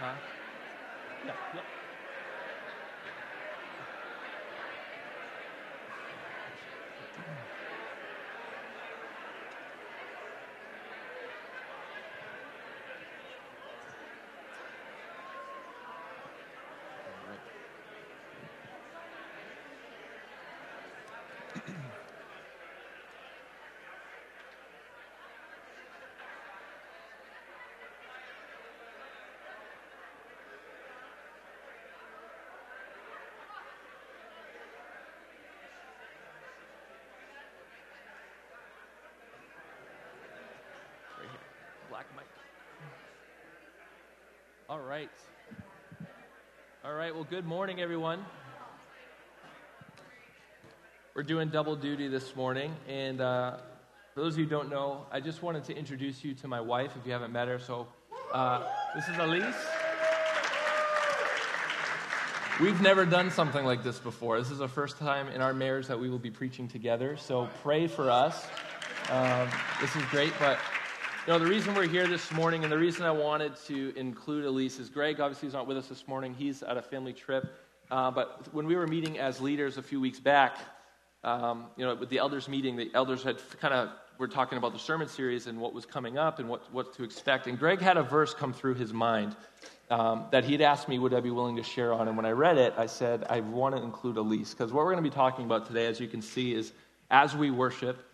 Huh? Yeah, yeah. Right here. Black mic. All right. All right. Well, good morning, everyone. We're doing double duty this morning. And uh, for those of you who don't know, I just wanted to introduce you to my wife if you haven't met her. So, uh, this is Alise. We've never done something like this before. This is the first time in our marriage that we will be preaching together. So, pray for us. Um, this is great, but know, the reason we're here this morning and the reason I wanted to include Alise is Greg obviously is not with us this morning. He's at a family trip. Uh, but when we were meeting as leaders a few weeks back, um, you know, with the elders meeting, the elders had kind of were talking about the sermon series and what was coming up and what, what to expect. And Greg had a verse come through his mind um, that he'd asked me, would I be willing to share on? And when I read it, I said, I want to include Alise. Because what we're going to be talking about today, as you can see, is as we worship,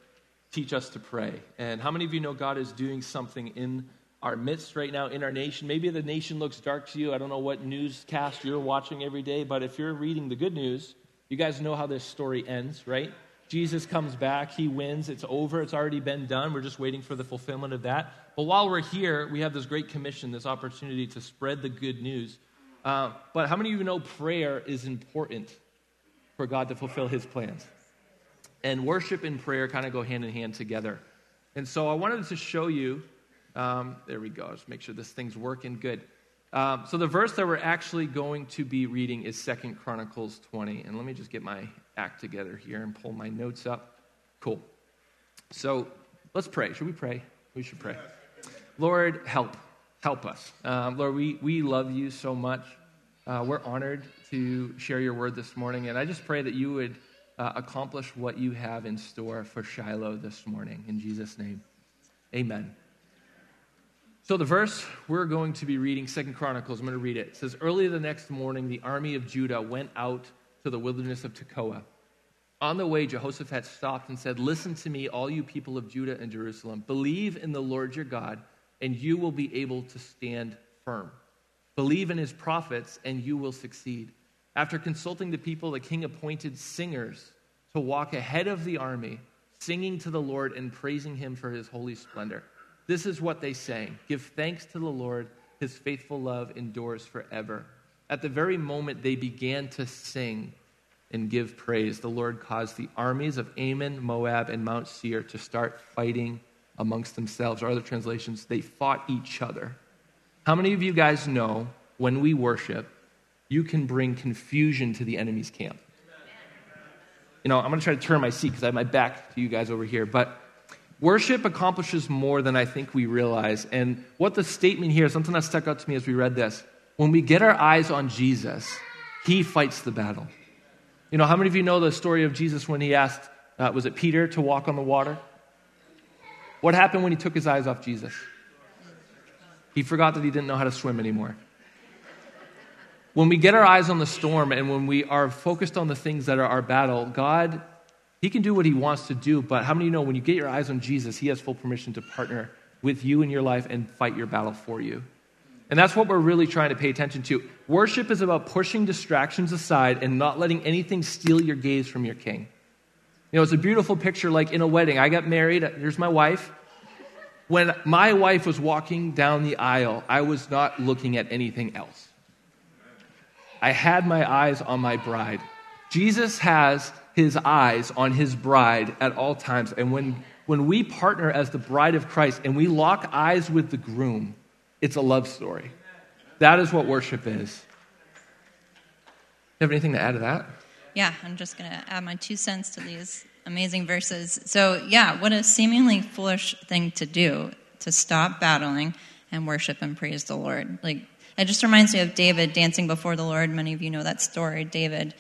teach us to pray. And how many of you know God is doing something in our midst right now, in our nation? Maybe the nation looks dark to you. I don't know what newscast you're watching every day, but if you're reading the good news, you guys know how this story ends, right? Jesus comes back, he wins, it's over, it's already been done. We're just waiting for the fulfillment of that. But while we're here, we have this great commission, this opportunity to spread the good news. Uh, but how many of you know prayer is important for God to fulfill his plans? And worship and prayer kind of go hand in hand together. And so I wanted to show you, um, there we go, just make sure this thing's working good. Um, so the verse that we're actually going to be reading is Second Chronicles 20. And let me just get my act together here and pull my notes up. Cool. So let's pray. Should we pray? We should pray. Lord, help. Help us. Um, Lord, we, we love you so much. Uh, we're honored to share your word this morning. And I just pray that you would uh, accomplish what you have in store for Shiloh this morning. In Jesus' name, amen. So the verse we're going to be reading, Second Chronicles, I'm going to read it. It says, Early the next morning, the army of Judah went out to the wilderness of Tekoa. On the way, Jehoshaphat stopped and said, Listen to me, all you people of Judah and Jerusalem. Believe in the Lord your God, and you will be able to stand firm. Believe in his prophets, and you will succeed. After consulting the people, the king appointed singers to walk ahead of the army, singing to the Lord and praising him for his holy splendor. This is what they sang Give thanks to the Lord, his faithful love endures forever. At the very moment they began to sing and give praise, the Lord caused the armies of Ammon, Moab, and Mount Seir to start fighting amongst themselves. Or other translations, they fought each other. How many of you guys know when we worship, you can bring confusion to the enemy's camp? You know, I'm going to try to turn my seat because I have my back to you guys over here. But worship accomplishes more than I think we realize. And what the statement here, something that stuck out to me as we read this when we get our eyes on Jesus, he fights the battle. You know, how many of you know the story of Jesus when he asked, uh, was it Peter, to walk on the water? What happened when he took his eyes off Jesus? He forgot that he didn't know how to swim anymore. When we get our eyes on the storm and when we are focused on the things that are our battle, God, He can do what He wants to do. But how many of you know when you get your eyes on Jesus, He has full permission to partner with you in your life and fight your battle for you? And that's what we're really trying to pay attention to. Worship is about pushing distractions aside and not letting anything steal your gaze from your king. You know, it's a beautiful picture like in a wedding. I got married, here's my wife. When my wife was walking down the aisle, I was not looking at anything else. I had my eyes on my bride. Jesus has his eyes on his bride at all times. And when, when we partner as the bride of Christ and we lock eyes with the groom, it's a love story. That is what worship is. You have anything to add to that? Yeah, I'm just going to add my two cents to these amazing verses. So, yeah, what a seemingly foolish thing to do to stop battling and worship and praise the Lord. Like, It just reminds me of David dancing before the Lord. Many of you know that story. David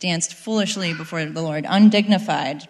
danced foolishly before the Lord, undignified.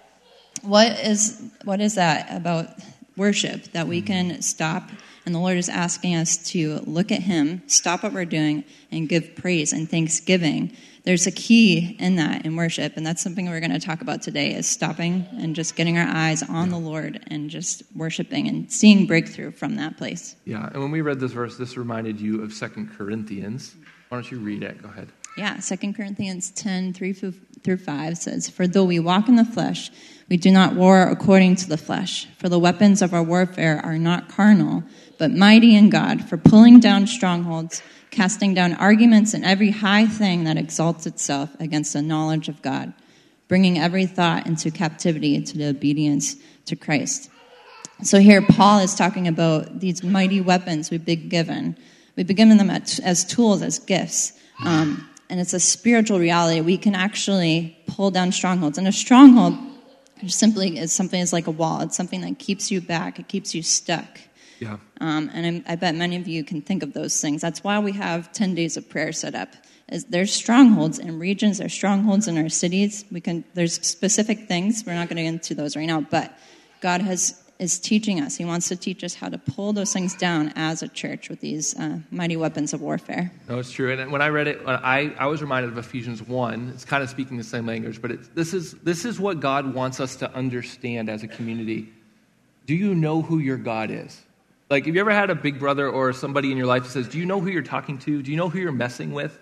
What is, what is that about worship that we can stop? And the Lord is asking us to look at Him, stop what we're doing, and give praise and thanksgiving there's a key in that in worship and that's something we're going to talk about today is stopping and just getting our eyes on the lord and just worshiping and seeing breakthrough from that place. Yeah and when we read this verse this reminded you of Second corinthians. Why don't you read it? Go ahead. Yeah Second corinthians 10 3 through 5 says for though we walk in the flesh we do not war according to the flesh for the weapons of our warfare are not carnal but mighty in god for pulling down strongholds casting down arguments and every high thing that exalts itself against the knowledge of God, bringing every thought into captivity to the obedience to Christ. So here, Paul is talking about these mighty weapons we've been given. We've been given them as tools, as gifts. Um, and it's a spiritual reality. We can actually pull down strongholds. And a stronghold simply is something is like a wall. It's something that keeps you back. It keeps you stuck. Yeah. Um, and I, I bet many of you can think of those things. That's why we have 10 days of prayer set up. Is there's strongholds in regions, there's strongholds in our cities. We can there's specific things. We're not going to get into those right now, but God has is teaching us. He wants to teach us how to pull those things down as a church with these uh, mighty weapons of warfare. No, it's true. And when I read it, I, I was reminded of Ephesians 1. It's kind of speaking the same language, but this, is, this is what God wants us to understand as a community. Do you know who your God is? Like, have you ever had a big brother or somebody in your life that says, Do you know who you're talking to? Do you know who you're messing with?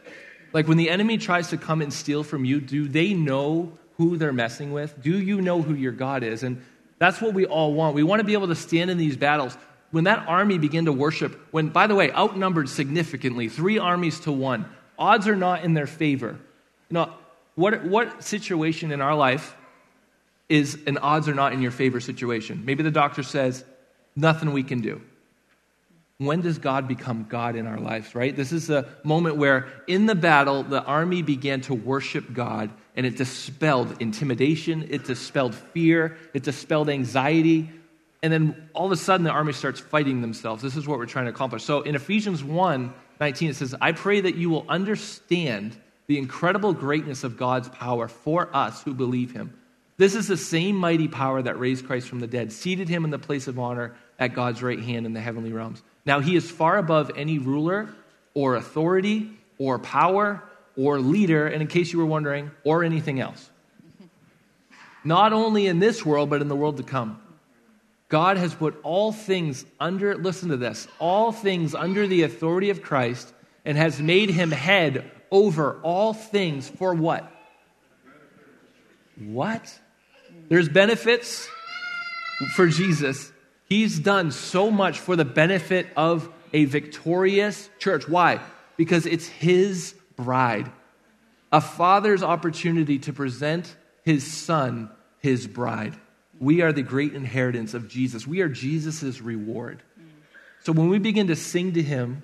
Like, when the enemy tries to come and steal from you, do they know who they're messing with? Do you know who your God is? And that's what we all want. We want to be able to stand in these battles. When that army began to worship, when, by the way, outnumbered significantly, three armies to one, odds are not in their favor. You know, what, what situation in our life is an odds are not in your favor situation? Maybe the doctor says, nothing we can do when does God become God in our lives, right? This is a moment where in the battle, the army began to worship God and it dispelled intimidation, it dispelled fear, it dispelled anxiety. And then all of a sudden, the army starts fighting themselves. This is what we're trying to accomplish. So in Ephesians 1 19, it says, I pray that you will understand the incredible greatness of God's power for us who believe him. This is the same mighty power that raised Christ from the dead, seated him in the place of honor at God's right hand in the heavenly realms. Now, he is far above any ruler or authority or power or leader, and in case you were wondering, or anything else. Not only in this world, but in the world to come. God has put all things under, listen to this, all things under the authority of Christ and has made him head over all things for what? What? There's benefits for Jesus He's done so much for the benefit of a victorious church. Why? Because it's his bride. A father's opportunity to present his son, his bride. We are the great inheritance of Jesus. We are Jesus' reward. So when we begin to sing to him,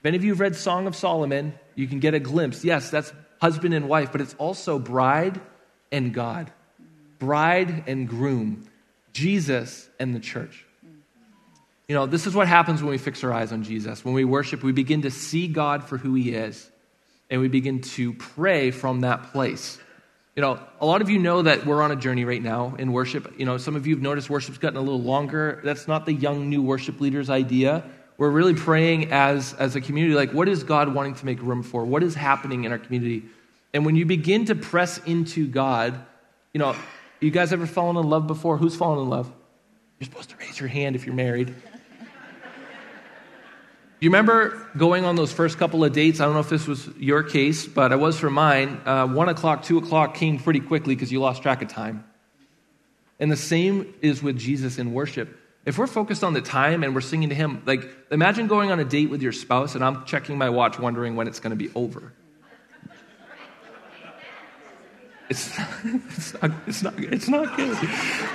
if any of you have read Song of Solomon, you can get a glimpse. Yes, that's husband and wife, but it's also bride and God, bride and groom, Jesus and the church. You know, this is what happens when we fix our eyes on Jesus. When we worship, we begin to see God for who he is, and we begin to pray from that place. You know, a lot of you know that we're on a journey right now in worship. You know, some of you have noticed worship's gotten a little longer. That's not the young new worship leaders' idea. We're really praying as, as a community, like, what is God wanting to make room for? What is happening in our community? And when you begin to press into God, you know, you guys ever fallen in love before? Who's fallen in love? You're supposed to raise your hand if you're married. You remember going on those first couple of dates? I don't know if this was your case, but it was for mine. Uh, one o'clock, two o'clock came pretty quickly because you lost track of time. And the same is with Jesus in worship. If we're focused on the time and we're singing to Him, like imagine going on a date with your spouse and I'm checking my watch wondering when it's going to be over. It's, it's, not, it's, not, it's not good.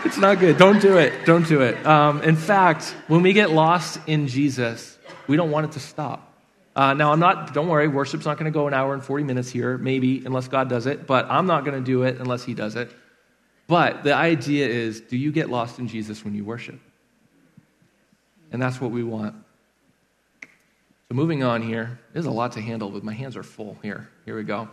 It's not good. Don't do it. Don't do it. Um, in fact, when we get lost in Jesus, we don't want it to stop. Uh, now, I'm not, don't worry, worship's not going to go an hour and 40 minutes here, maybe, unless God does it, but I'm not going to do it unless He does it. But the idea is do you get lost in Jesus when you worship? And that's what we want. So moving on here, there's a lot to handle, but my hands are full here. Here we go.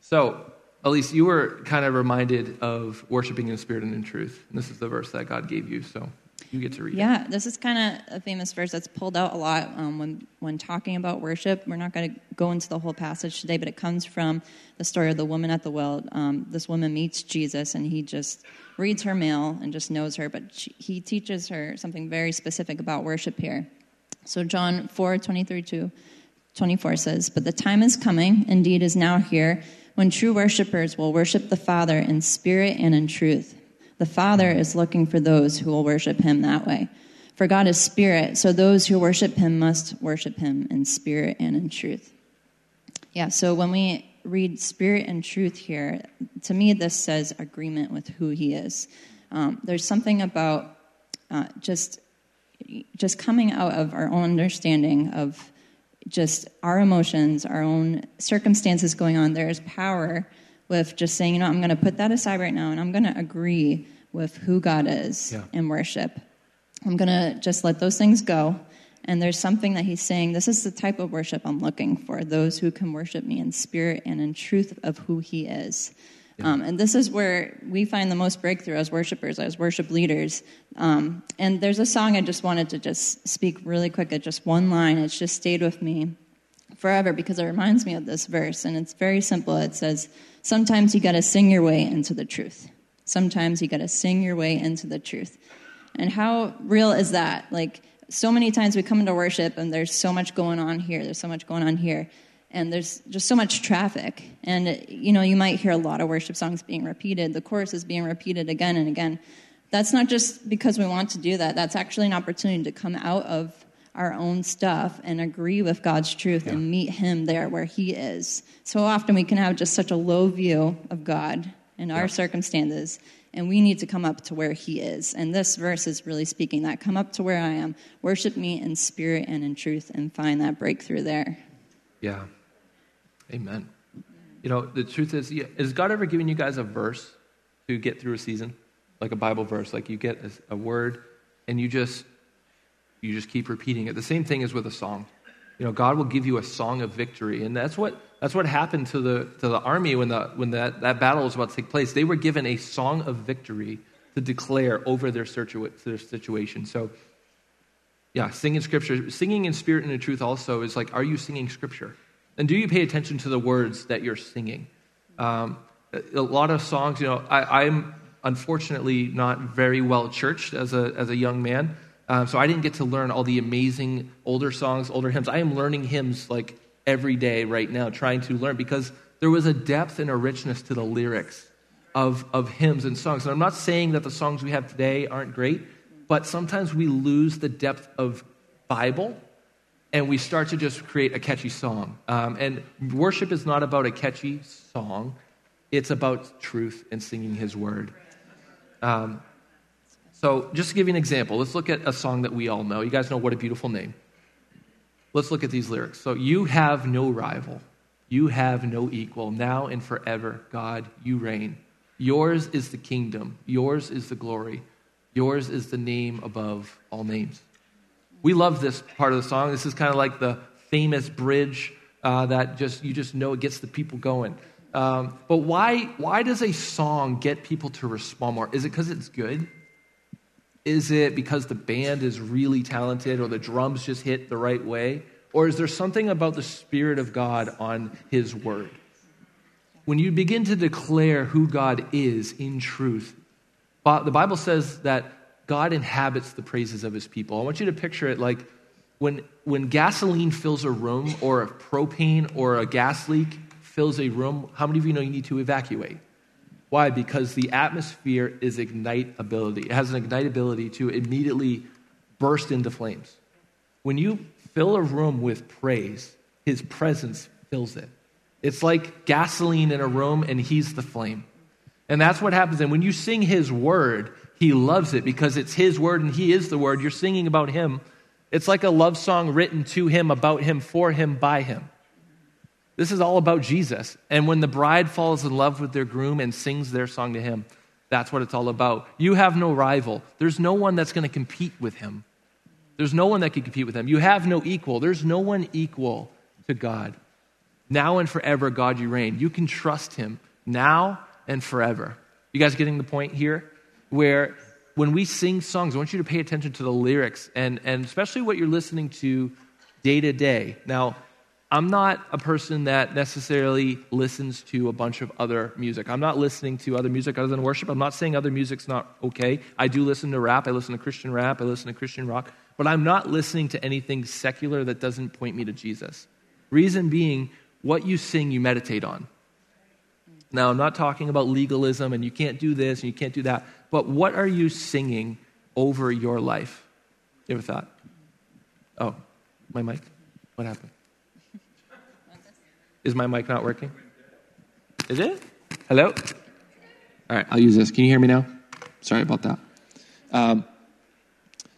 So, Alise, you were kind of reminded of worshiping in spirit and in truth. And this is the verse that God gave you, so you get to read yeah, it. this is kind of a famous verse that's pulled out a lot um, when, when talking about worship. We're not going to go into the whole passage today, but it comes from the story of the woman at the well. Um, this woman meets Jesus, and he just reads her mail and just knows her, but she, he teaches her something very specific about worship here. So, John 4 23 to 24 says, But the time is coming, indeed is now here, when true worshippers will worship the Father in spirit and in truth. The Father is looking for those who will worship him that way. For God is spirit, so those who worship him must worship him in spirit and in truth. Yeah, so when we read spirit and truth here, to me, this says agreement with who he is. Um, there's something about uh, just just coming out of our own understanding of just our emotions, our own circumstances going on. There is power with just saying, you know, I'm going to put that aside right now and I'm going to agree with who God is yeah. in worship. I'm going to just let those things go. And there's something that he's saying, this is the type of worship I'm looking for those who can worship me in spirit and in truth of who he is. Um, and this is where we find the most breakthrough as worshipers, as worship leaders. Um, and there's a song I just wanted to just speak really quick at just one line. It's just stayed with me forever because it reminds me of this verse. And it's very simple. It says, Sometimes you got to sing your way into the truth. Sometimes you got to sing your way into the truth. And how real is that? Like, so many times we come into worship and there's so much going on here, there's so much going on here and there's just so much traffic and you know you might hear a lot of worship songs being repeated the chorus is being repeated again and again that's not just because we want to do that that's actually an opportunity to come out of our own stuff and agree with god's truth yeah. and meet him there where he is so often we can have just such a low view of god in our yeah. circumstances and we need to come up to where he is and this verse is really speaking that come up to where i am worship me in spirit and in truth and find that breakthrough there yeah Amen. You know, the truth is, has God ever given you guys a verse to get through a season? Like a Bible verse, like you get a, a word and you just you just keep repeating it. The same thing is with a song. You know, God will give you a song of victory, and that's what that's what happened to the to the army when the when that, that battle was about to take place. They were given a song of victory to declare over their, their situation. So, yeah, singing scripture, singing in spirit and in truth also is like, are you singing scripture? And do you pay attention to the words that you're singing? Um, a lot of songs, you know, I, I, am unfortunately not very well churched as a, as a young man. Um, so I didn't get to learn all the amazing older songs, older hymns. I am learning hymns like every day right now, trying to learn because there was a depth and a richness to the lyrics of, of hymns and songs. And I'm not saying that the songs we have today aren't great, but sometimes we lose the depth of Bible and we start to just create a catchy song. Um, and worship is not about a catchy song, it's about truth and singing His word. Um, so, just to give you an example, let's look at a song that we all know. You guys know What a Beautiful Name. Let's look at these lyrics. So, you have no rival, you have no equal. Now and forever, God, you reign. Yours is the kingdom, yours is the glory, yours is the name above all names. We love this part of the song. This is kind of like the famous bridge uh, that just you just know it gets the people going. Um, but why why does a song get people to respond more? Is it because it's good? Is it because the band is really talented or the drums just hit the right way? Or is there something about the Spirit of God on His Word? When you begin to declare who God is in truth, the Bible says that God inhabits the praises of his people. I want you to picture it like when, when gasoline fills a room or a propane or a gas leak fills a room, how many of you know you need to evacuate? Why? Because the atmosphere is ignite ability. It has an ignite ability to immediately burst into flames. When you fill a room with praise, his presence fills it. It's like gasoline in a room and he's the flame. And that's what happens. And when you sing his word, he loves it because it's His word and He is the word. You're singing about Him. It's like a love song written to Him, about Him, for Him, by Him. This is all about Jesus. And when the bride falls in love with their groom and sings their song to Him, that's what it's all about. You have no rival. There's no one that's going to compete with Him. There's no one that can compete with him. You have no equal. There's no one equal to God. Now and forever, God, you reign. You can trust him now and forever. You guys getting the point here? Where when we sing songs, I want you to pay attention to the lyrics and, and especially what you're listening to day to day. Now, I'm not a person that necessarily listens to a bunch of other music. I'm not listening to other music other than worship. I'm not saying other music's not okay. I do listen to rap. I listen to Christian rap. I listen to Christian rock. But I'm not listening to anything secular that doesn't point me to Jesus. Reason being, what you sing, you meditate on. Now, I'm not talking about legalism and you can't do this and you can't do that. But what are you singing over your life? You ever thought? Oh, my mic? What happened? Is my mic not working? Is it? Hello? All right, I'll use this. Can you hear me now? Sorry about that. Um,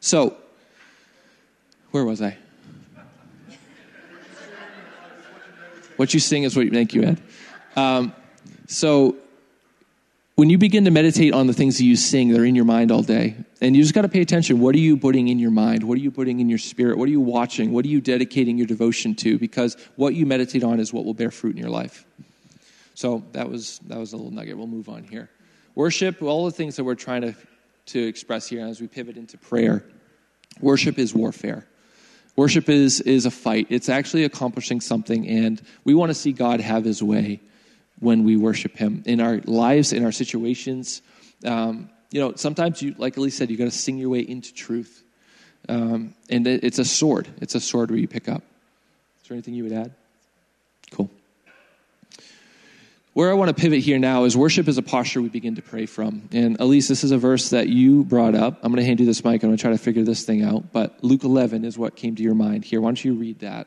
so, where was I? What you sing is what you, thank you, Ed. Um, so, when you begin to meditate on the things that you sing, they're in your mind all day. And you just got to pay attention. What are you putting in your mind? What are you putting in your spirit? What are you watching? What are you dedicating your devotion to? Because what you meditate on is what will bear fruit in your life. So that was that was a little nugget. We'll move on here. Worship, all the things that we're trying to, to express here as we pivot into prayer. Worship is warfare. Worship is, is a fight. It's actually accomplishing something, and we want to see God have his way when we worship him in our lives, in our situations. Um, you know, sometimes you, like Alise said, you got to sing your way into truth. Um, and it's a sword. It's a sword where you pick up. Is there anything you would add? Cool. Where I want to pivot here now is worship is a posture we begin to pray from. And Alise, this is a verse that you brought up. I'm going to hand you this mic. I'm going to try to figure this thing out. But Luke 11 is what came to your mind here. Why don't you read that?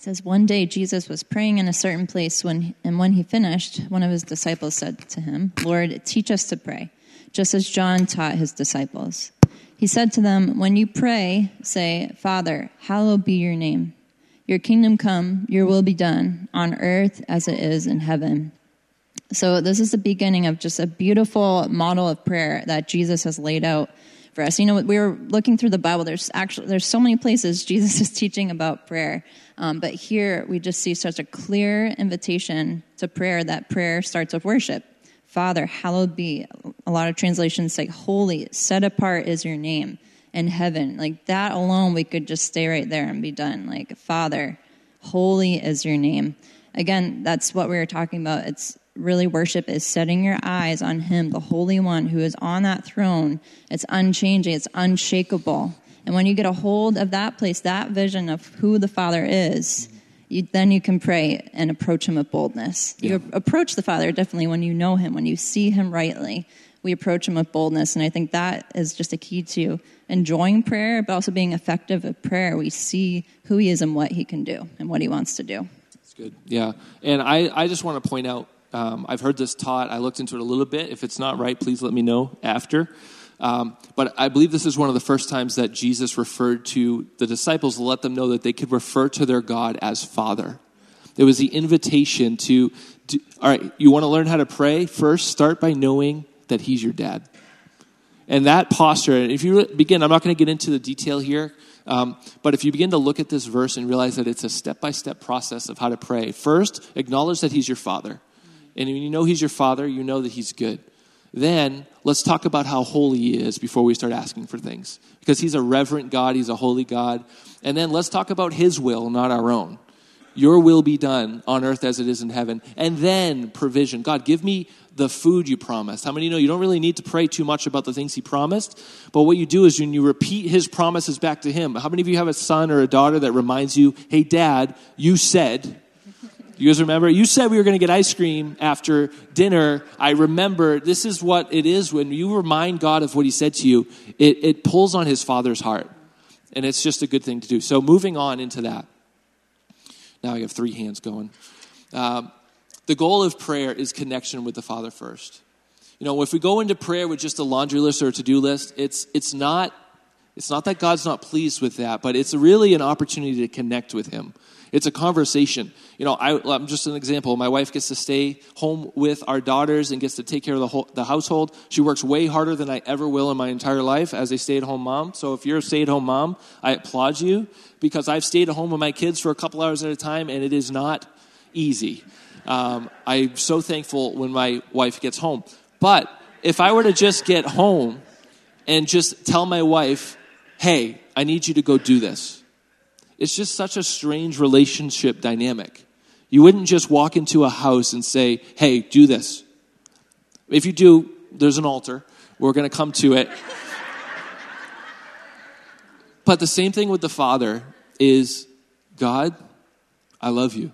It says, One day Jesus was praying in a certain place, when, and when he finished, one of his disciples said to him, Lord, teach us to pray, just as John taught his disciples. He said to them, When you pray, say, Father, hallowed be your name. Your kingdom come, your will be done, on earth as it is in heaven. So, this is the beginning of just a beautiful model of prayer that Jesus has laid out for us. You know, we were looking through the Bible. There's actually there's so many places Jesus is teaching about prayer, um, but here we just see such a clear invitation to prayer. That prayer starts with worship. Father, hallowed be. A lot of translations say, "Holy, set apart is your name in heaven." Like that alone, we could just stay right there and be done. Like Father, holy is your name. Again, that's what we were talking about. It's really worship is setting your eyes on Him, the Holy One who is on that throne. It's unchanging, it's unshakable. And when you get a hold of that place, that vision of who the Father is, you, then you can pray and approach Him with boldness. Yeah. You approach the Father definitely when you know Him, when you see Him rightly. We approach Him with boldness. And I think that is just a key to enjoying prayer, but also being effective at prayer. We see who He is and what He can do and what He wants to do. That's good. Yeah. And I, I just want to point out um, I've heard this taught. I looked into it a little bit. If it's not right, please let me know after. Um, but I believe this is one of the first times that Jesus referred to the disciples to let them know that they could refer to their God as Father. It was the invitation to, to all right, you want to learn how to pray? First, start by knowing that He's your dad. And that posture, if you begin, I'm not going to get into the detail here, um, but if you begin to look at this verse and realize that it's a step by step process of how to pray, first, acknowledge that He's your Father. And when you know He's your Father, you know that He's good. Then let's talk about how holy He is before we start asking for things. Because He's a reverent God, He's a holy God. And then let's talk about His will, not our own. Your will be done on earth as it is in heaven. And then provision. God, give me the food you promised. How many know you don't really need to pray too much about the things He promised? But what you do is when you repeat His promises back to Him. How many of you have a son or a daughter that reminds you, hey, dad, you said, you guys remember? You said we were going to get ice cream after dinner. I remember this is what it is when you remind God of what He said to you, it, it pulls on His Father's heart. And it's just a good thing to do. So, moving on into that. Now I have three hands going. Um, the goal of prayer is connection with the Father first. You know, if we go into prayer with just a laundry list or a to do list, it's, it's not It's not that God's not pleased with that, but it's really an opportunity to connect with Him. It's a conversation. You know, I, am just an example. My wife gets to stay home with our daughters and gets to take care of the, whole, the household. She works way harder than I ever will in my entire life as a stay at home mom. So if you're a stay at home mom, I applaud you because I've stayed at home with my kids for a couple hours at a time and it is not easy. Um, I'm so thankful when my wife gets home. But if I were to just get home and just tell my wife, hey, I need you to go do this, it's just such a strange relationship dynamic. You wouldn't just walk into a house and say, hey, do this. If you do, there's an altar. We're going to come to it. but the same thing with the Father is God, I love you.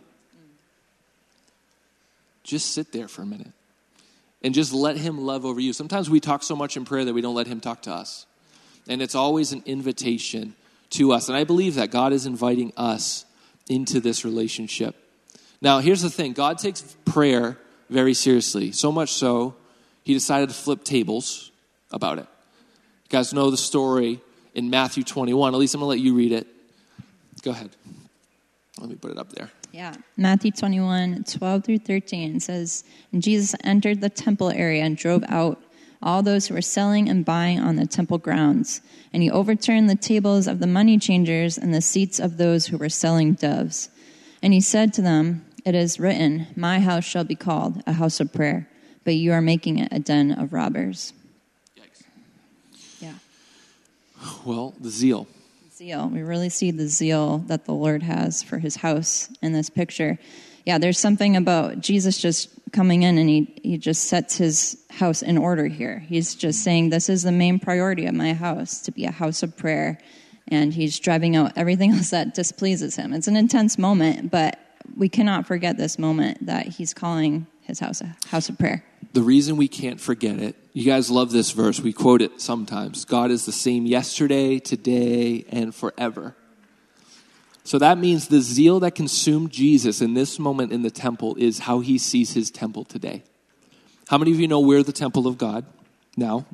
Just sit there for a minute and just let Him love over you. Sometimes we talk so much in prayer that we don't let Him talk to us. And it's always an invitation to us. And I believe that God is inviting us into this relationship. Now, here's the thing God takes prayer very seriously, so much so, He decided to flip tables about it. You guys know the story in Matthew 21. Alise, I'm going to let you read it. Go ahead. Let me put it up there. Yeah. Matthew 21, 12 through 13 says, Jesus entered the temple area and drove out all those who were selling and buying on the temple grounds. And he overturned the tables of the money changers and the seats of those who were selling doves. And he said to them, It is written, My house shall be called a house of prayer, but you are making it a den of robbers. Yikes. Yeah. Well, the zeal zeal. We really see the zeal that the Lord has for his house in this picture. Yeah, there's something about Jesus just coming in and he, he just sets his house in order here. He's just saying, This is the main priority of my house, to be a house of prayer. And he's driving out everything else that displeases him. It's an intense moment, but we cannot forget this moment that he's calling his house a house of prayer. The reason we can't forget it, you guys love this verse. We quote it sometimes. God is the same yesterday, today, and forever. So that means the zeal that consumed Jesus in this moment in the temple is how he sees his temple today. How many of you know we're the temple of God now?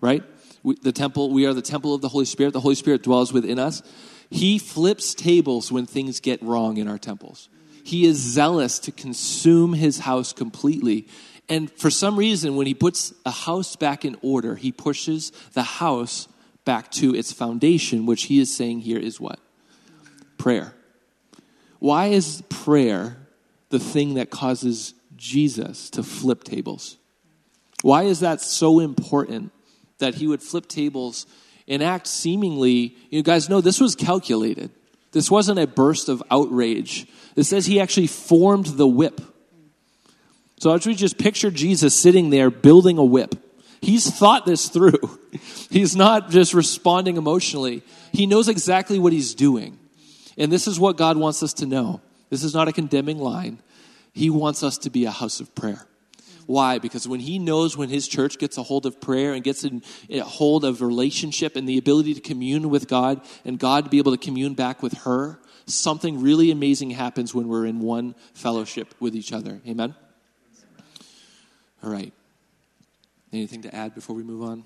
Right? We, the temple, we are the temple of the Holy Spirit. The Holy Spirit dwells within us. He flips tables when things get wrong in our temples. He is zealous to consume his house completely. And for some reason, when he puts a house back in order, he pushes the house back to its foundation, which he is saying here is what? Prayer. Why is prayer the thing that causes Jesus to flip tables? Why is that so important that he would flip tables and act seemingly, you guys know this was calculated. This wasn't a burst of outrage. It says he actually formed the whip. So as we just picture Jesus sitting there building a whip, he's thought this through. He's not just responding emotionally. He knows exactly what he's doing. And this is what God wants us to know. This is not a condemning line. He wants us to be a house of prayer. Why? Because when he knows when his church gets a hold of prayer and gets a hold of relationship and the ability to commune with God and God to be able to commune back with her, something really amazing happens when we're in one fellowship with each other. Amen? All right. Anything to add before we move on?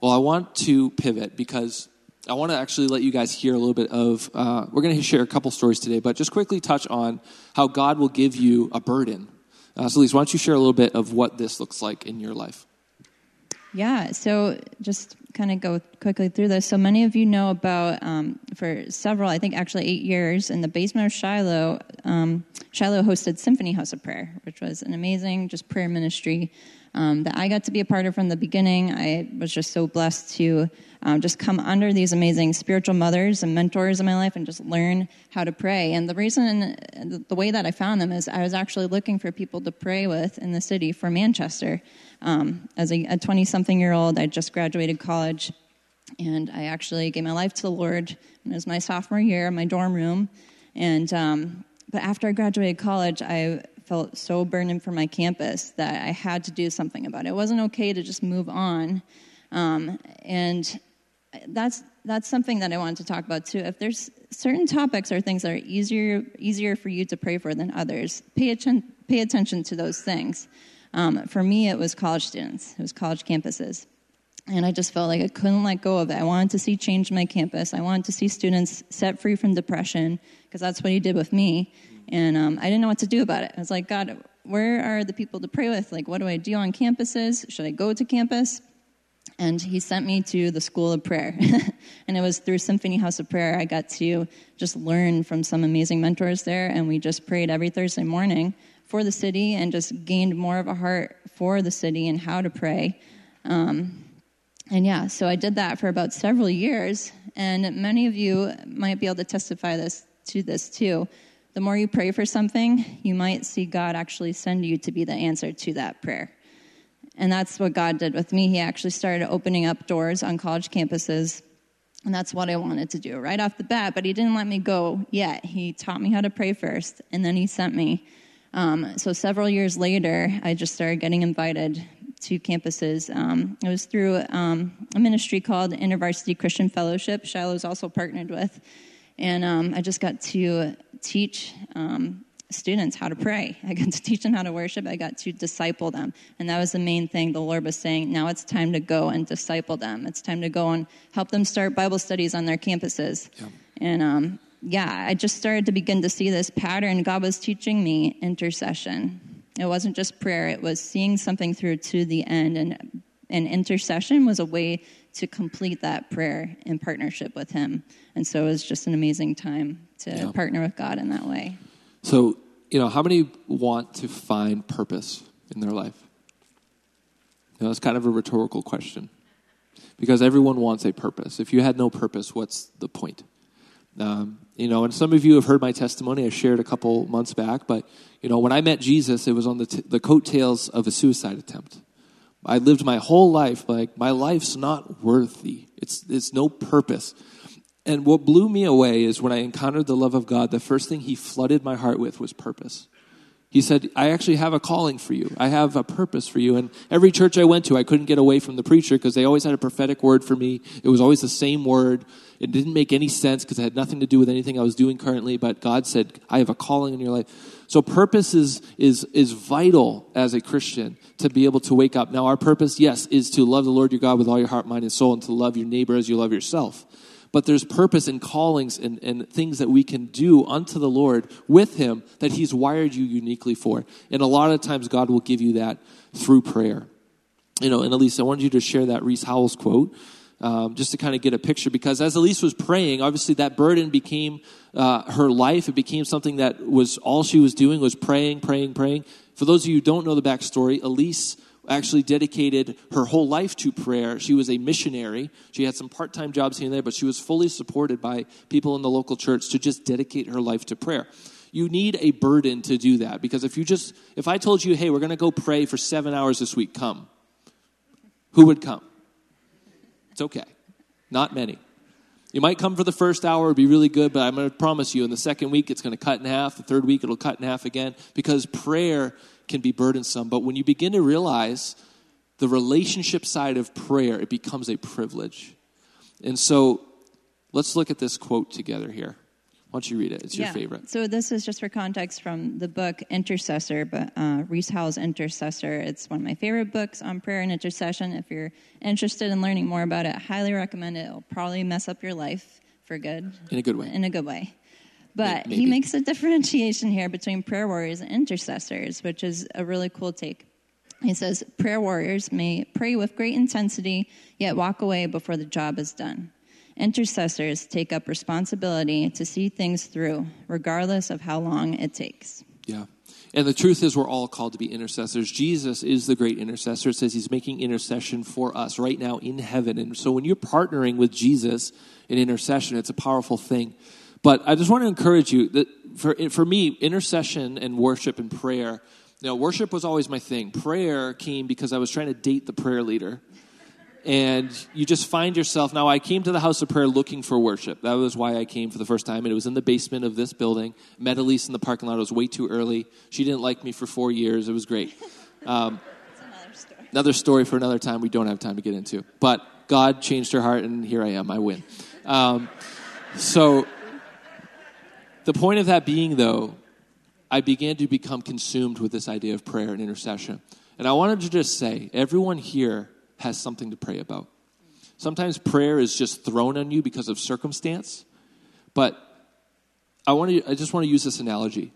Well, I want to pivot because I want to actually let you guys hear a little bit of. Uh, we're going to share a couple stories today, but just quickly touch on how God will give you a burden uh, so, Lise, why don't you share a little bit of what this looks like in your life? Yeah, so just kind of go quickly through this. So many of you know about um, for several, I think actually eight years, in the basement of Shiloh, um, Shiloh hosted Symphony House of Prayer, which was an amazing just prayer ministry um, that I got to be a part of from the beginning. I was just so blessed to um, just come under these amazing spiritual mothers and mentors in my life and just learn how to pray. And the reason, the way that I found them is I was actually looking for people to pray with in the city for Manchester. Um, as a 20 something year old, I just graduated college and I actually gave my life to the Lord. It was my sophomore year in my dorm room. And, um, but after I graduated college, I felt so burdened for my campus that I had to do something about it. It wasn't okay to just move on. Um, and that's that's something that I wanted to talk about too. If there's certain topics or things that are easier easier for you to pray for than others, pay attention pay attention to those things. Um, for me, it was college students. It was college campuses. And I just felt like I couldn't let go of it. I wanted to see change my campus. I wanted to see students set free from depression because that's what he did with me. And um, I didn't know what to do about it. I was like, God, where are the people to pray with? Like, what do I do on campuses? Should I go to campus? And he sent me to the School of Prayer. and it was through Symphony House of Prayer I got to just learn from some amazing mentors there. And we just prayed every Thursday morning for the city and just gained more of a heart for the city and how to pray. Um, and yeah, so I did that for about several years. And many of you might be able to testify this to this too. The more you pray for something, you might see God actually send you to be the answer to that prayer. And that's what God did with me. He actually started opening up doors on college campuses. And that's what I wanted to do right off the bat. But He didn't let me go yet. He taught me how to pray first, and then He sent me. Um, so several years later, I just started getting invited to campuses. Um, it was through um, a ministry called InterVarsity Christian Fellowship. Shiloh's also partnered with. And um, I just got to teach um, students how to pray. I got to teach them how to worship. I got to disciple them. And that was the main thing the Lord was saying. Now it's time to go and disciple them. It's time to go and help them start Bible studies on their campuses. Yeah. And um, yeah, I just started to begin to see this pattern. God was teaching me intercession. It wasn't just prayer, it was seeing something through to the end. And, and intercession was a way to complete that prayer in partnership with Him. And so it was just an amazing time to yeah. partner with God in that way. So, you know, how many want to find purpose in their life? You know, it's kind of a rhetorical question because everyone wants a purpose. If you had no purpose, what's the point? Um, you know, and some of you have heard my testimony. I shared a couple months back, but you know, when I met Jesus, it was on the t- the coattails of a suicide attempt. I lived my whole life like my life's not worthy. It's it's no purpose. And what blew me away is when I encountered the love of God, the first thing He flooded my heart with was purpose. He said, I actually have a calling for you. I have a purpose for you. And every church I went to, I couldn't get away from the preacher because they always had a prophetic word for me. It was always the same word. It didn't make any sense because it had nothing to do with anything I was doing currently, but God said, I have a calling in your life. So purpose is, is, is vital as a Christian to be able to wake up. Now, our purpose, yes, is to love the Lord your God with all your heart, mind, and soul, and to love your neighbor as you love yourself but there's purpose and callings and, and things that we can do unto the Lord with Him that He's wired you uniquely for. And a lot of times, God will give you that through prayer. You know, and Alise, I wanted you to share that Rees Howells quote. Um, just to kind of get a picture, because as Alise was praying, obviously that burden became uh, her life. It became something that was all she was doing was praying, praying, praying. For those of you who don't know the backstory, Alise actually dedicated her whole life to prayer. She was a missionary. She had some part time jobs here and there, but she was fully supported by people in the local church to just dedicate her life to prayer. You need a burden to do that because if you just, if I told you, hey, we're going to go pray for seven hours this week, come. Who would come? It's okay. Not many. You might come for the first hour, it'll be really good, but I'm going to promise you in the second week it's going to cut in half. The third week it'll cut in half again because prayer can be burdensome. But when you begin to realize the relationship side of prayer, it becomes a privilege. And so let's look at this quote together here. Why don't you read it? It's your favorite. So this is just for context from the book Intercessor, but uh, Rees Howells Intercessor. It's one of my favorite books on prayer and intercession. If you're interested in learning more about it, I highly recommend it. It'll probably mess up your life for good. In a good way. In a good way. But Maybe. he makes a differentiation here between prayer warriors and intercessors, which is a really cool take. He says, Prayer warriors may pray with great intensity, yet walk away before the job is done. Intercessors take up responsibility to see things through, regardless of how long it takes. Yeah. And the truth is, we're all called to be intercessors. Jesus is the great intercessor. It says he's making intercession for us right now in heaven. And so when you're partnering with Jesus in intercession, it's a powerful thing. But I just want to encourage you that for, for me, intercession and worship and prayer, you know, worship was always my thing. Prayer came because I was trying to date the prayer leader. And you just find yourself. Now, I came to the house of prayer looking for worship. That was why I came for the first time. And it was in the basement of this building. Met Alise in the parking lot. It was way too early. She didn't like me for four years. It was great. Um, another, story. for another time we don't have time to get into. But God changed her heart, and here I am. I win. Um, so the point of that being, though, I began to become consumed with this idea of prayer and intercession. And I wanted to just say everyone here has something to pray about. Sometimes prayer is just thrown on you because of circumstance. But I, want to, I just want to use this analogy.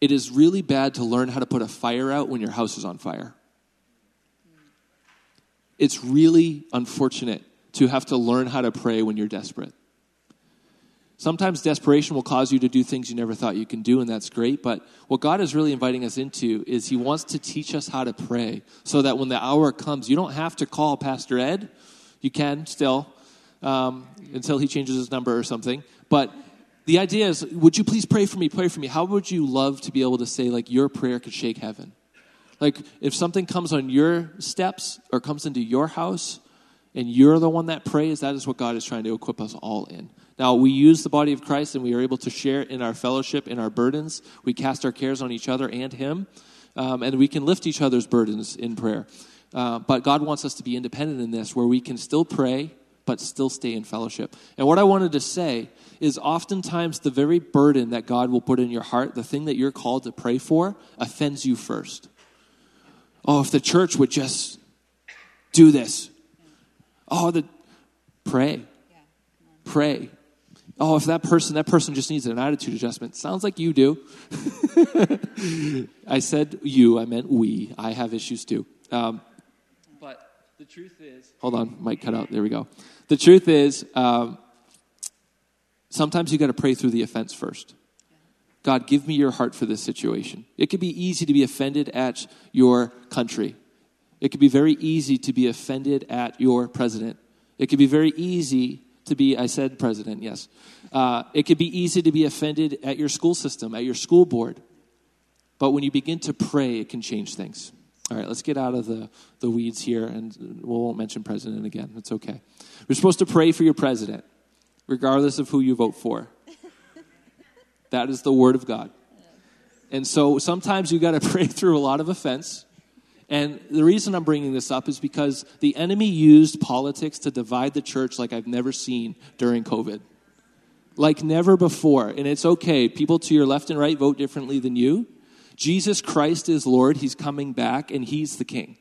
It is really bad to learn how to put a fire out when your house is on fire. It's really unfortunate to have to learn how to pray when you're desperate. Sometimes desperation will cause you to do things you never thought you can do, and that's great. But what God is really inviting us into is He wants to teach us how to pray so that when the hour comes, you don't have to call Pastor Ed. You can still um, until he changes his number or something. But the idea is would you please pray for me? Pray for me. How would you love to be able to say, like, your prayer could shake heaven? Like, if something comes on your steps or comes into your house, and you're the one that prays, that is what God is trying to equip us all in. Now, we use the body of Christ and we are able to share in our fellowship, in our burdens. We cast our cares on each other and Him, um, and we can lift each other's burdens in prayer. Uh, but God wants us to be independent in this, where we can still pray, but still stay in fellowship. And what I wanted to say is oftentimes the very burden that God will put in your heart, the thing that you're called to pray for, offends you first. Oh, if the church would just do this. Oh, the pray. Pray. Oh, if that person, that person just needs an attitude adjustment. Sounds like you do. I said you, I meant we. I have issues too. Um, but the truth is, hold on, might cut out. There we go. The truth is, um, sometimes you got to pray through the offense first. God, give me your heart for this situation. It could be easy to be offended at your country. It could be very easy to be offended at your president. It could be very easy to be, I said president, yes. Uh, it could be easy to be offended at your school system, at your school board. But when you begin to pray, it can change things. All right, let's get out of the, the weeds here, and we won't mention president again. It's okay. We're supposed to pray for your president, regardless of who you vote for. that is the word of God. And so sometimes you got to pray through a lot of offense. And the reason I'm bringing this up is because the enemy used politics to divide the church like I've never seen during COVID. Like never before. And it's okay. People to your left and right vote differently than you. Jesus Christ is Lord. He's coming back and he's the king.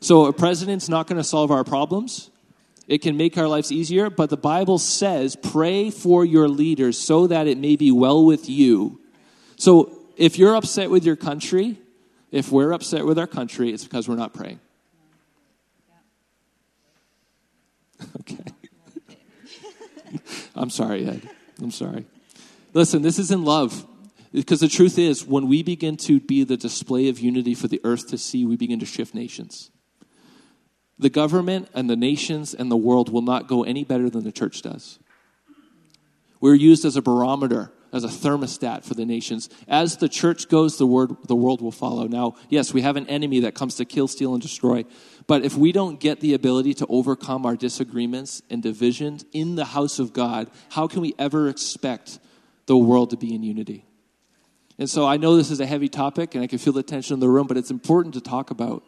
So a president's not going to solve our problems. It can make our lives easier, but the Bible says pray for your leaders so that it may be well with you. So if you're upset with your country, if we're upset with our country, it's because we're not praying. Okay. I'm sorry, Ed. I'm sorry. Listen, this is in love. Because the truth is, when we begin to be the display of unity for the earth to see, we begin to shift nations. The government and the nations and the world will not go any better than the church does. We're used as a barometer as a thermostat for the nations. As the church goes, the, word, the world will follow. Now, yes, we have an enemy that comes to kill, steal, and destroy. But if we don't get the ability to overcome our disagreements and divisions in the house of God, how can we ever expect the world to be in unity? And so I know this is a heavy topic, and I can feel the tension in the room, but it's important to talk about.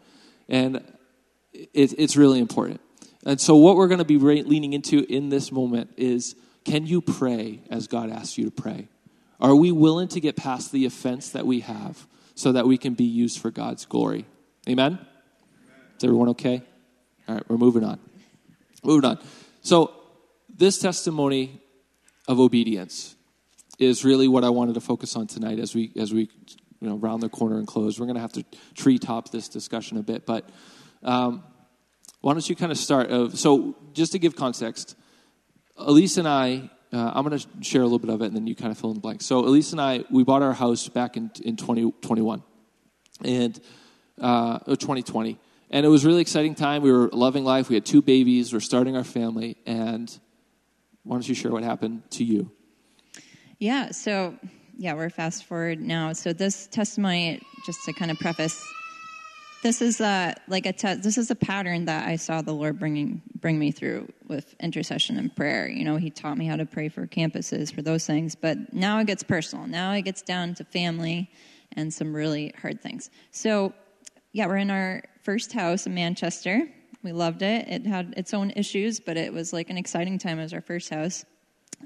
And it, it's really important. And so, what we're going to be leaning into in this moment is can you pray as God asks you to pray? Are we willing to get past the offense that we have so that we can be used for God's glory? Amen? Is everyone okay? All right, we're moving on. Moving on. So, this testimony of obedience is really what I wanted to focus on tonight as we as we you know round the corner and close. We're going to have to treetop this discussion a bit, but um, why don't you kind of start? Of, so, just to give context, Alise and I uh, I'm going to share a little bit of it, and then you kind of fill in the blank. So Alise and I, we bought our house back in in 2021, and uh, 2020, and it was a really exciting time. We were loving life. We had two babies. We're starting our family, and why don't you share what happened to you? Yeah. So yeah, we're fast forward now. So this testimony, just to kind of preface this is a like a te- this is a pattern that I saw the Lord bringing bring me through with intercession and prayer. You know, He taught me how to pray for campuses for those things, but now it gets personal. Now it gets down to family and some really hard things. So, yeah, we're in our first house in Manchester. We loved it. It had its own issues, but it was like an exciting time as our first house.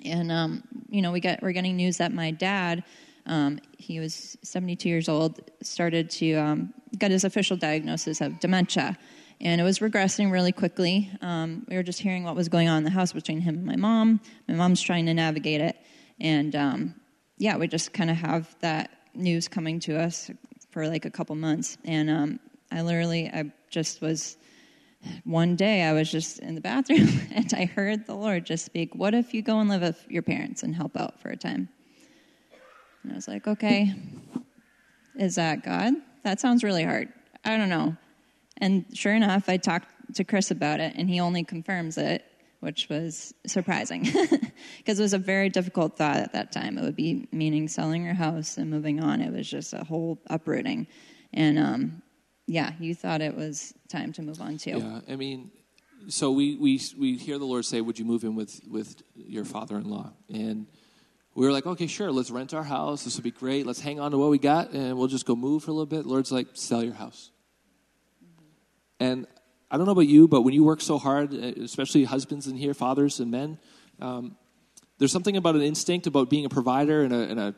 And um, you know, we got we're getting news that my dad um, he was 72 years old, started to um, get his official diagnosis of dementia. and it was regressing really quickly. Um, we were just hearing what was going on in the house between him and my mom. My mom's trying to navigate it, and um, yeah, we just kind of have that news coming to us for like a couple months. And um, I literally, I just was one day I was just in the bathroom and I heard the Lord just speak, What if you go and live with your parents and help out for a time? And I was like, Okay, is that God? That sounds really hard. I don't know. And sure enough, I talked to Chris about it and he only confirms it, which was surprising because it was a very difficult thought at that time. It would be meaning selling your house and moving on. It was just a whole uprooting. And um, yeah, you thought it was time to move on too. Yeah, I mean, so we, we, we hear the Lord say, Would you move in with, with your father in law? And we were like, Okay, sure, let's rent our house. This would be great. Let's hang on to what we got and we'll just go move for a little bit. Lord's like, Sell your house. Mm-hmm. And I don't know about you, but when you work so hard, especially husbands in here, fathers and men, um, there's something about an instinct about being a provider and a, and a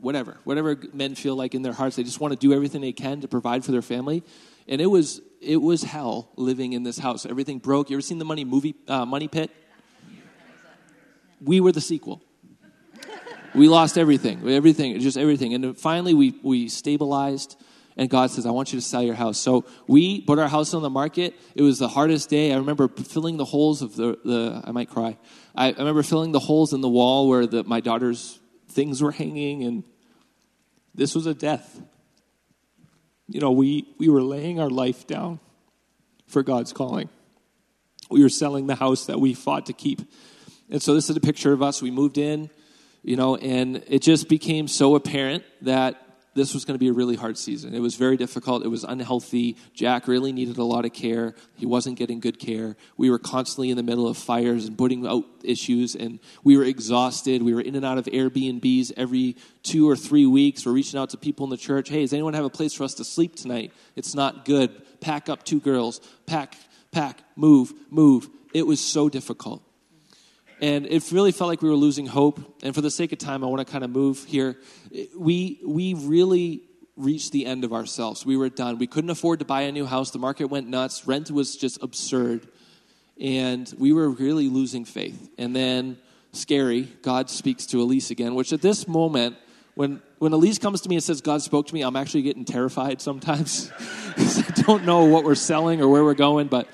whatever, whatever men feel like in their hearts. They just want to do everything they can to provide for their family. And it was it was hell living in this house. Everything broke. You ever seen the Money movie uh, Money Pit? We were the sequel. We lost everything, everything, just everything. And finally, we we stabilized. And God says, I want you to sell your house. So we put our house on the market. It was the hardest day. I remember filling the holes of the, the I might cry. I, I remember filling the holes in the wall where the, my daughter's things were hanging, and this was a death. You know, we, we were laying our life down for God's calling. We were selling the house that we fought to keep. And so this is a picture of us. We moved in, you know, and it just became so apparent that this was going to be a really hard season. It was very difficult. It was unhealthy. Jack really needed a lot of care. He wasn't getting good care. We were constantly in the middle of fires and putting out issues, and we were exhausted. We were in and out of Airbnbs every two or three weeks. We're reaching out to people in the church. Hey, does anyone have a place for us to sleep tonight? It's not good. Pack up two girls. Pack, pack, move, move. It was so difficult. And it really felt like we were losing hope. And for the sake of time, I want to kind of move here. We, we really reached the end of ourselves. We were done. We couldn't afford to buy a new house. The market went nuts. Rent was just absurd. And we were really losing faith. And then, scary, God speaks to Alise again, which at this moment, when, when Alise comes to me and says, God spoke to me, I'm actually getting terrified sometimes I don't know what we're selling or where we're going. But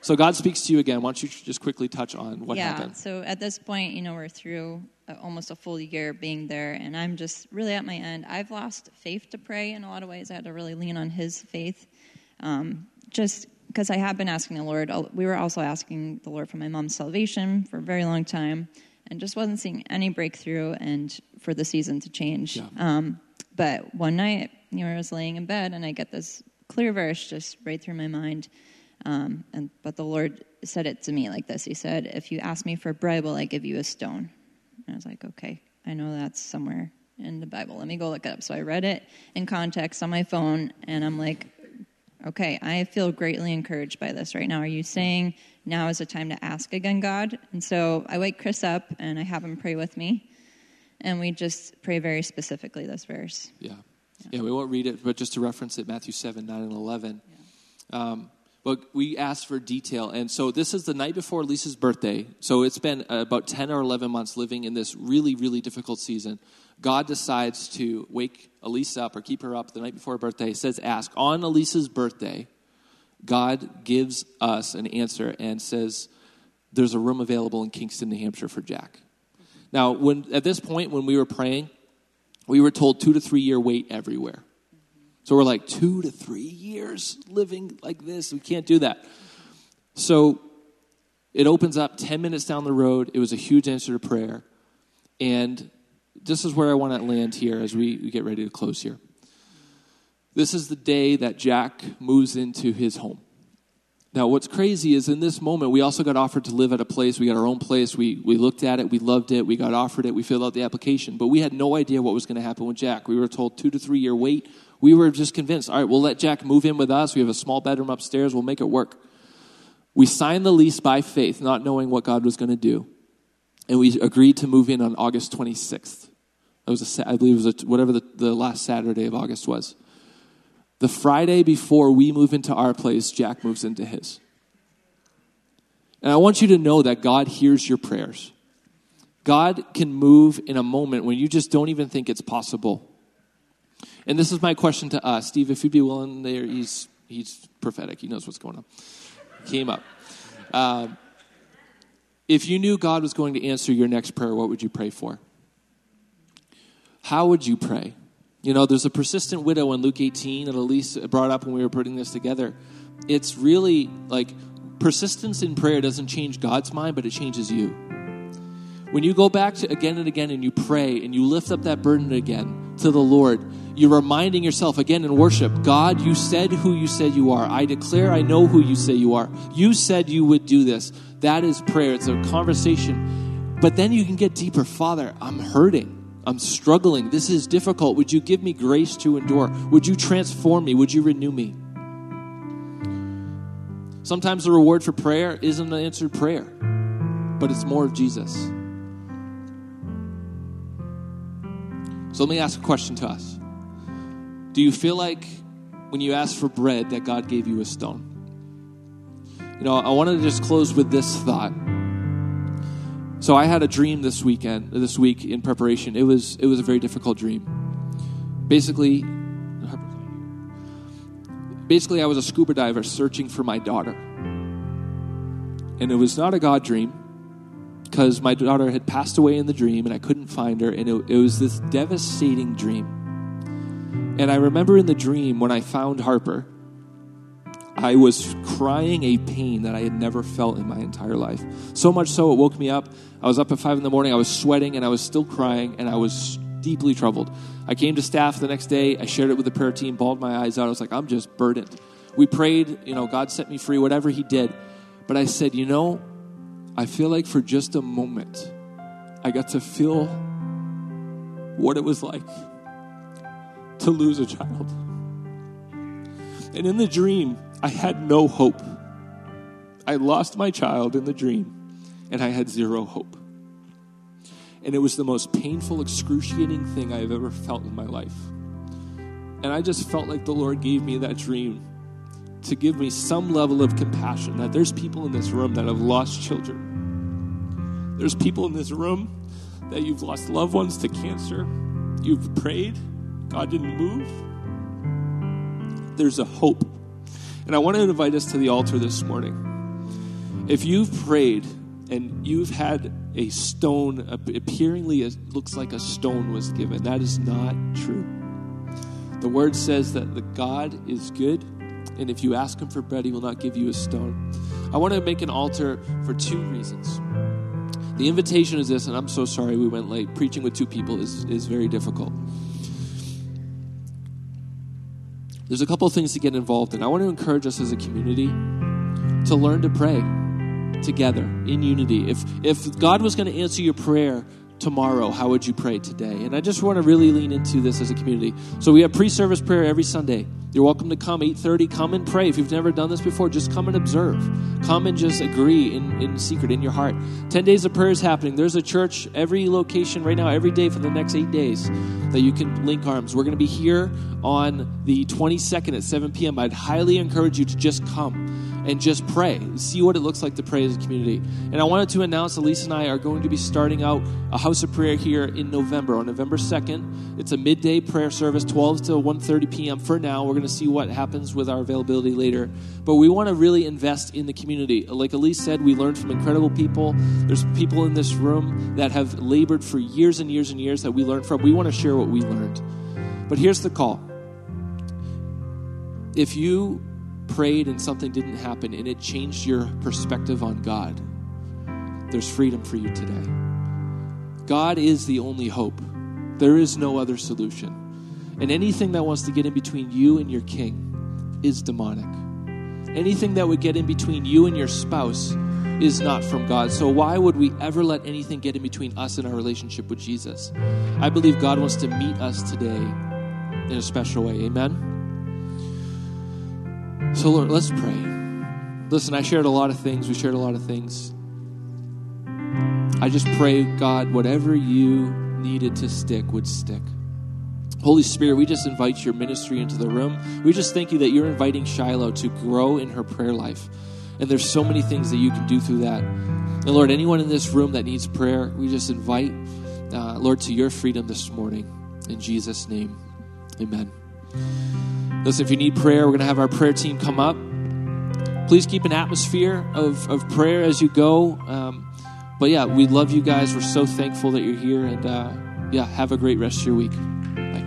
so God speaks to you again. Why don't you just quickly touch on what yeah, happened? So at this point, you know, we're through almost a full year being there, and I'm just really at my end. I've lost faith to pray in a lot of ways. I had to really lean on His faith, um, just because I have been asking the Lord. We were also asking the Lord for my mom's salvation for a very long time, and just wasn't seeing any breakthrough and for the season to change. Yeah. Um, but one night, you know, I was laying in bed, and I get this clear verse just right through my mind um, and, but the Lord said it to me like this He said, If you ask me for bread, will I give you a stone? And I was like, Okay, I know that's somewhere in the Bible. Let me go look it up. So I read it in context on my phone, and I'm like, Okay, I feel greatly encouraged by this right now. Are you saying now is the time to ask again, God? And so I wake Chris up and I have him pray with me, and we just pray very specifically this verse. Yeah. Yeah, yeah we won't read it, but just to reference it, Matthew 7, 9, and 11. Yeah. Um, but we asked for detail. And so this is the night before Lisa's birthday. So it's been uh, about 10 or 11 months living in this really, really difficult season. God decides to wake Alise up or keep her up the night before her birthday. He says, Ask. On Elisa's birthday, God gives us an answer and says, There's a room available in Kingston, New Hampshire for Jack. Now, when, at this point, when we were praying, we were told two to three year wait everywhere. So we're like, two to three years living like this. We can't do that. So it opens up 10 minutes down the road. It was a huge answer to prayer. And this is where I want to land here as we, get ready to close here. This is the day that Jack moves into his home. Now, what's crazy is in this moment, we also got offered to live at a place. We got our own place. We, we looked at it. We loved it. We got offered it. We filled out the application. But we had no idea what was going to happen with Jack. We were told two to three year wait we were just convinced, all right, we'll let Jack move in with us. We have a small bedroom upstairs. We'll make it work. We signed the lease by faith, not knowing what God was going to do. And we agreed to move in on August 26th. That was, a, I believe it was a, whatever the, the last Saturday of August was. The Friday before we move into our place, Jack moves into his. And I want you to know that God hears your prayers. God can move in a moment when you just don't even think it's possible. And this is my question to us. Steve, if you'd be willing, there, he's, he's prophetic. He knows what's going on. came up. Uh, if you knew God was going to answer your next prayer, what would you pray for? How would you pray? You know, there's a persistent widow in Luke 18 that Alise brought up when we were putting this together. It's really like persistence in prayer doesn't change God's mind, but it changes you. When you go back to again and again and you pray and you lift up that burden again to the Lord, you're reminding yourself again in worship God, you said who you said you are. I declare I know who you say you are. You said you would do this. That is prayer. It's a conversation. But then you can get deeper. Father, I'm hurting. I'm struggling. This is difficult. Would you give me grace to endure? Would you transform me? Would you renew me? Sometimes the reward for prayer isn't an answered prayer, but it's more of Jesus. So let me ask a question to us Do you feel like when you asked for bread that God gave you a stone? You know, I wanted to just close with this thought. So I had a dream this weekend, this week in preparation. It was it was a very difficult dream. Basically, basically I was a scuba diver searching for my daughter. And it was not a God dream because my daughter had passed away in the dream and I couldn't find her and it, it was this devastating dream. And I remember in the dream when I found Harper, I was crying a pain that I had never felt in my entire life. So much so, it woke me up. I was up at five in the morning. I was sweating and I was still crying and I was deeply troubled. I came to staff the next day. I shared it with the prayer team, bawled my eyes out. I was like, I'm just burdened. We prayed, you know, God set me free, whatever He did. But I said, you know, I feel like for just a moment, I got to feel what it was like to lose a child. And in the dream, I had no hope. I lost my child in the dream, and I had zero hope. And it was the most painful, excruciating thing I have ever felt in my life. And I just felt like the Lord gave me that dream to give me some level of compassion that there's people in this room that have lost children. There's people in this room that you've lost loved ones to cancer. You've prayed, God didn't move. There's a hope and I want to invite us to the altar this morning. If you've prayed and you've had a stone, appearingly it looks like a stone was given, that is not true. The word says that the God is good, and if you ask him for bread, he will not give you a stone. I want to make an altar for two reasons. The invitation is this, and I'm so sorry we went late. Preaching with two people is, is very difficult. There's a couple of things to get involved in. I want to encourage us as a community to learn to pray together in unity. If if God was going to answer your prayer tomorrow, how would you pray today? And I just want to really lean into this as a community. So we have pre-service prayer every Sunday. You're welcome to come 8:30. Come and pray. If you've never done this before, just come and observe. Come and just agree in, in secret in your heart. 10 days of prayer is happening. There's a church every location right now, every day for the next eight days that you can link arms. We're going to be here on the 22nd at 7 p.m. I'd highly encourage you to just come and just pray. See what it looks like to pray as a community. And I wanted to announce Alise and I are going to be starting out a house of prayer here in November, on November 2nd. It's a midday prayer service, 12 to 1.30 p.m. For now, we're going to see what happens with our availability later. But we want to really invest in the community. Like Alise said, we learned from incredible people. There's people in this room that have labored for years and years and years that we learned from. We want to share what we learned. But here's the call. If you prayed and something didn't happen and it changed your perspective on God, there's freedom for you today. God is the only hope, there is no other solution. And anything that wants to get in between you and your king is demonic. Anything that would get in between you and your spouse is not from God. So, why would we ever let anything get in between us and our relationship with Jesus? I believe God wants to meet us today in a special way. Amen. So, Lord, let's pray. Listen, I shared a lot of things. We shared a lot of things. I just pray, God, whatever you needed to stick would stick. Holy Spirit, we just invite your ministry into the room. We just thank you that you're inviting Shiloh to grow in her prayer life. And there's so many things that you can do through that. And Lord, anyone in this room that needs prayer, we just invite, uh, Lord, to your freedom this morning. In Jesus' name, amen. Listen, if you need prayer, we're going to have our prayer team come up. Please keep an atmosphere of, of prayer as you go. Um, but yeah, we love you guys. We're so thankful that you're here. And uh, yeah, have a great rest of your week. Bye.